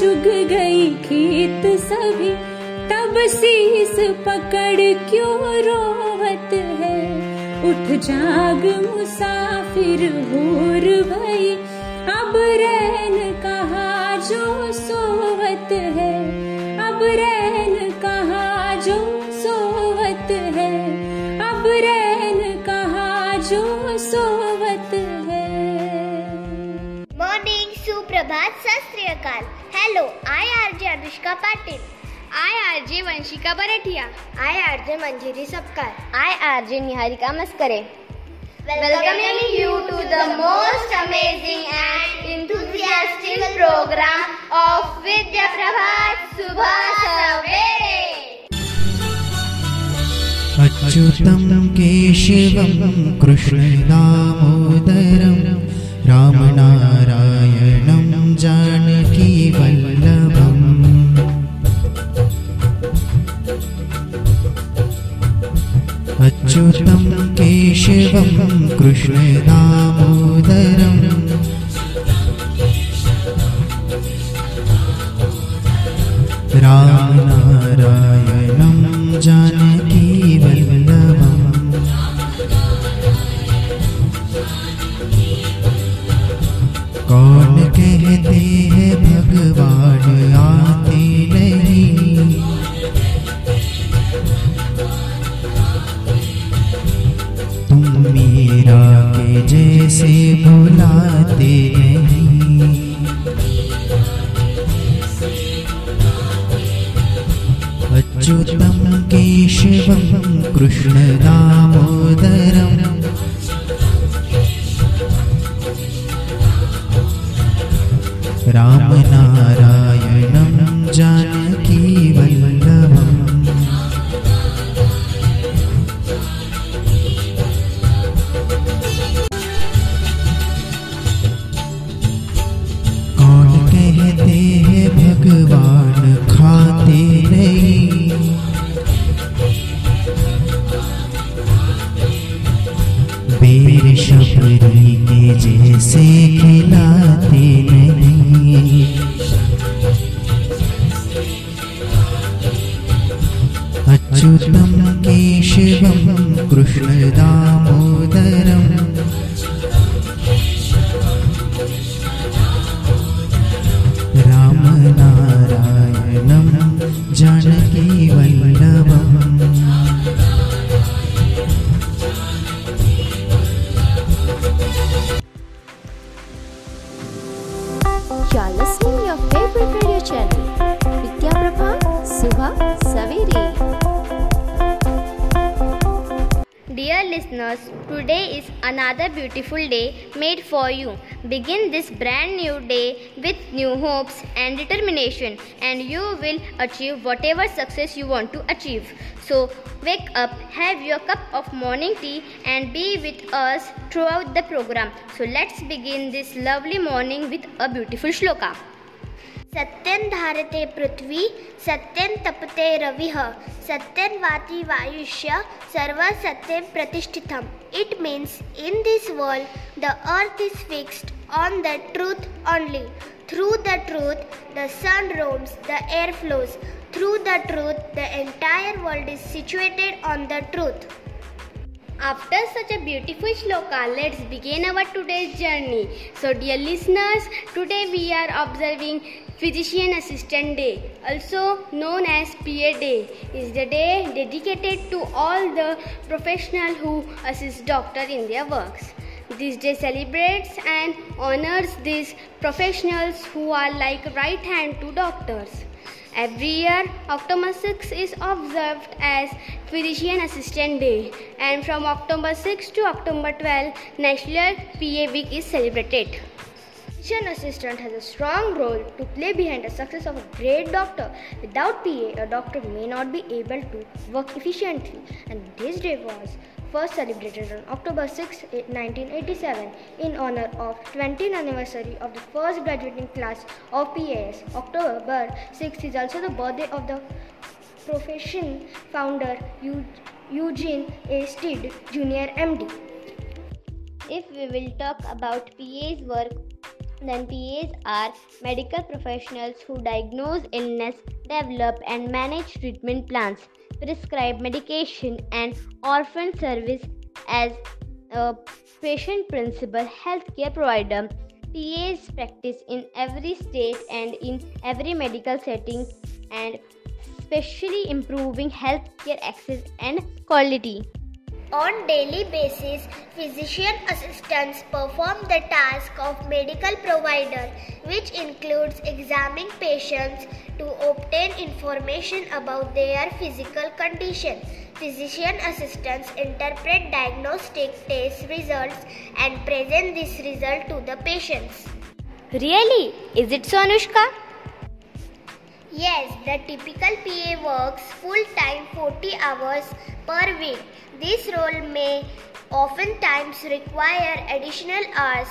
चुग गई खेत सभी, तब शीस पकड़ क्यों रोवत है? उठ जाग मुसाफिर होर भई, अब रैन कहा जो सोवत है? अब रैन कहा जो सोवत है? अब रैन कहा जो सोवत है? मॉर्निंग सुप्रभात, सत अकाल hello I R J Anushka Patil. I R J Vanshika Barethiya. I R J Manjiri Sapkar I R J Niharika Maskare. Welcoming you to Achyutam केशवम कृष्ण दामोदरम राम नारायण जानकी वल्लभम्। अच्युतं केशवं कृष्णदामोदरम्। राम कौन कहते हैं भगवान आते नहीं? तुम मीरा के जैसे बुलाते नहीं। अच्युतम केशवं कृष्णदामोदरम् रामनारायणं Listeners, today is another beautiful day made for you. Begin this brand new day with new hopes and determination, and you will achieve whatever success you want to achieve. So, wake up, have your cup of morning tea, and be with us throughout the program. So, let's begin this lovely morning with a beautiful shloka. Satyan धारते पृथ्वी सत्यन तपते रवि सत्यन वाति वायुष्य सर्व सत्य प्रतिष्ठित it means in this world the earth is fixed on the truth only through the truth the sun roams the air flows through the truth the entire world is situated on the truth After such a beautiful shloka, let's begin our today's journey. So, dear listeners, today we are observing Physician Assistant Day, also known as PA Day. Is the day dedicated to all the professionals who assist doctor in their works. This day celebrates and honors these professionals who are like right hand to doctors. Every year, October 6 is observed as Physician Assistant Day, and from October 6 to October 12, National PA Week is celebrated. physician assistant has a strong role to play behind the success of a great doctor. Without PA, a doctor may not be able to work efficiently. And this day was first celebrated on October 6, 1987 in honor of 20th anniversary of the first graduating class of PAS. October 6 is also the birthday of the profession founder Eugene A. Stead, Jr. MD. If we will talk about PA's work, then PAs are medical professionals who diagnose illness, develop and manage treatment plans, prescribe medication, and orphan service as a patient principal healthcare provider. PAs practice in every state and in every medical setting and especially improving healthcare access and quality. On daily basis, physician assistants perform the task of medical provider which includes examining patients to obtain information about their physical condition. Physician assistants interpret diagnostic test results and present this result to the patients. Really? Is it so, Anushka? Yes, the typical PA works full time 40 hours per week. This role may oftentimes require additional hours.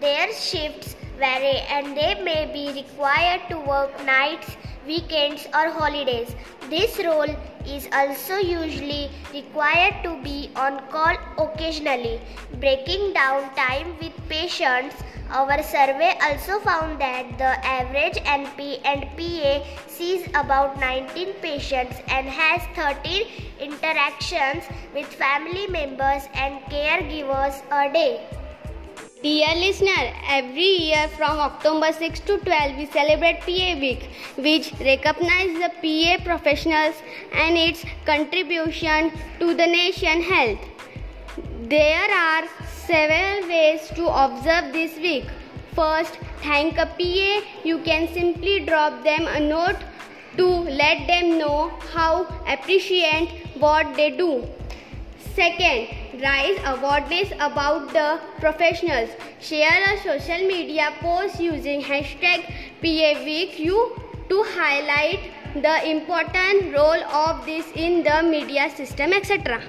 Their shifts vary and they may be required to work nights, weekends, or holidays. This role is also usually required to be on call occasionally. Breaking down time with patients, our survey also found that the average NP and PA sees about 19 patients and has 13 interactions with family members and caregivers a day. Dear listener, every year from October 6 to 12 we celebrate PA Week which recognizes the PA professionals and its contribution to the nation health. There are several ways to observe this week. First, thank a PA. You can simply drop them a note to let them know how appreciate what they do. Second, raise awareness about the professionals. Share a social media post using hashtag PAWeekU to highlight the important role of this in the media system, etc.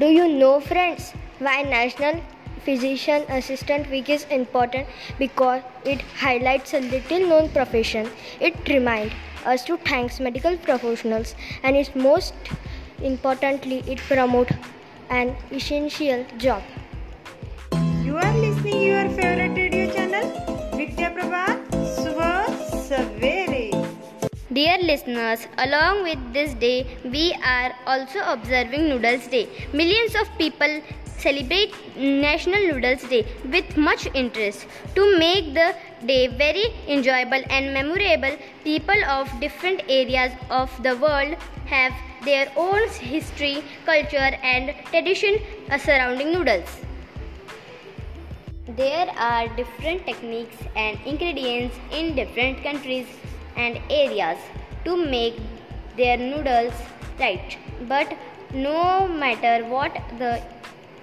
Do you know, friends, why National Physician Assistant Week is important? Because it highlights a little known profession. It reminds us to thank medical professionals and it's most importantly it promotes an essential job. You are listening your favorite radio channel, Vidya Prabha Subha Savere. Dear listeners, along with this day, we are also observing Noodles Day. Millions of people celebrate National Noodles Day with much interest. To make the day very enjoyable and memorable, people of different areas of the world have their own history, culture, and tradition uh, surrounding noodles. There are different techniques and ingredients in different countries and areas to make their noodles right. But no matter what the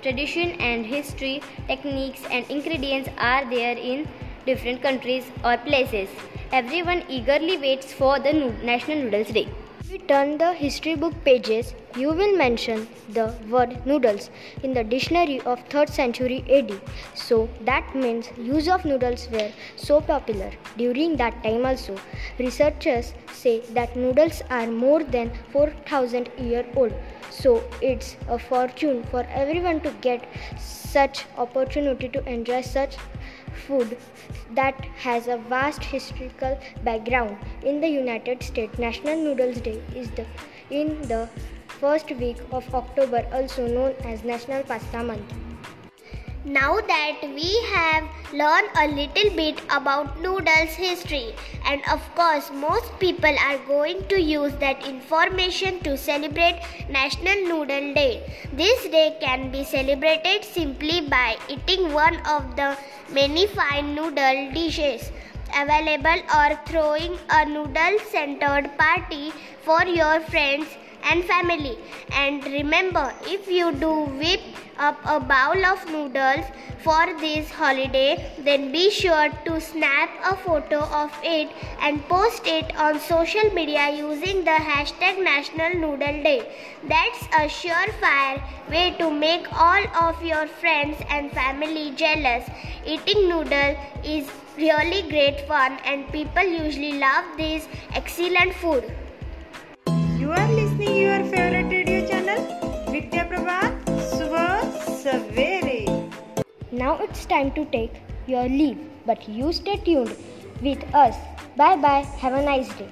tradition and history, techniques and ingredients are there in different countries or places, everyone eagerly waits for the National Noodles Day. If you turn the history book pages, you will mention the word noodles in the dictionary of 3rd century AD. So that means use of noodles were so popular during that time also. Researchers say that noodles are more than 4000 year old. So it's a fortune for everyone to get such opportunity to enjoy such food that has a vast historical background. In the United States, National Noodles Day is the in the first week of October, also known as National Pasta Month. Now that we have learned a little bit about noodles history and of course most people are going to use that information to celebrate National Noodle Day. This day can be celebrated simply by eating one of the many fine noodle dishes available or throwing a noodle centered party for your friends and family. And remember, if you do whip up a bowl of noodles for this holiday, then be sure to snap a photo of it and post it on social media using the hashtag National Noodle Day. That's a surefire way to make all of your friends and family jealous. Eating noodle is really great fun and people usually love this excellent food. You are listening your favorite radio channel Vidya Prabha Subha Savere. Now it's time to take your leave, but you stay tuned with us. Bye bye. Have a nice day.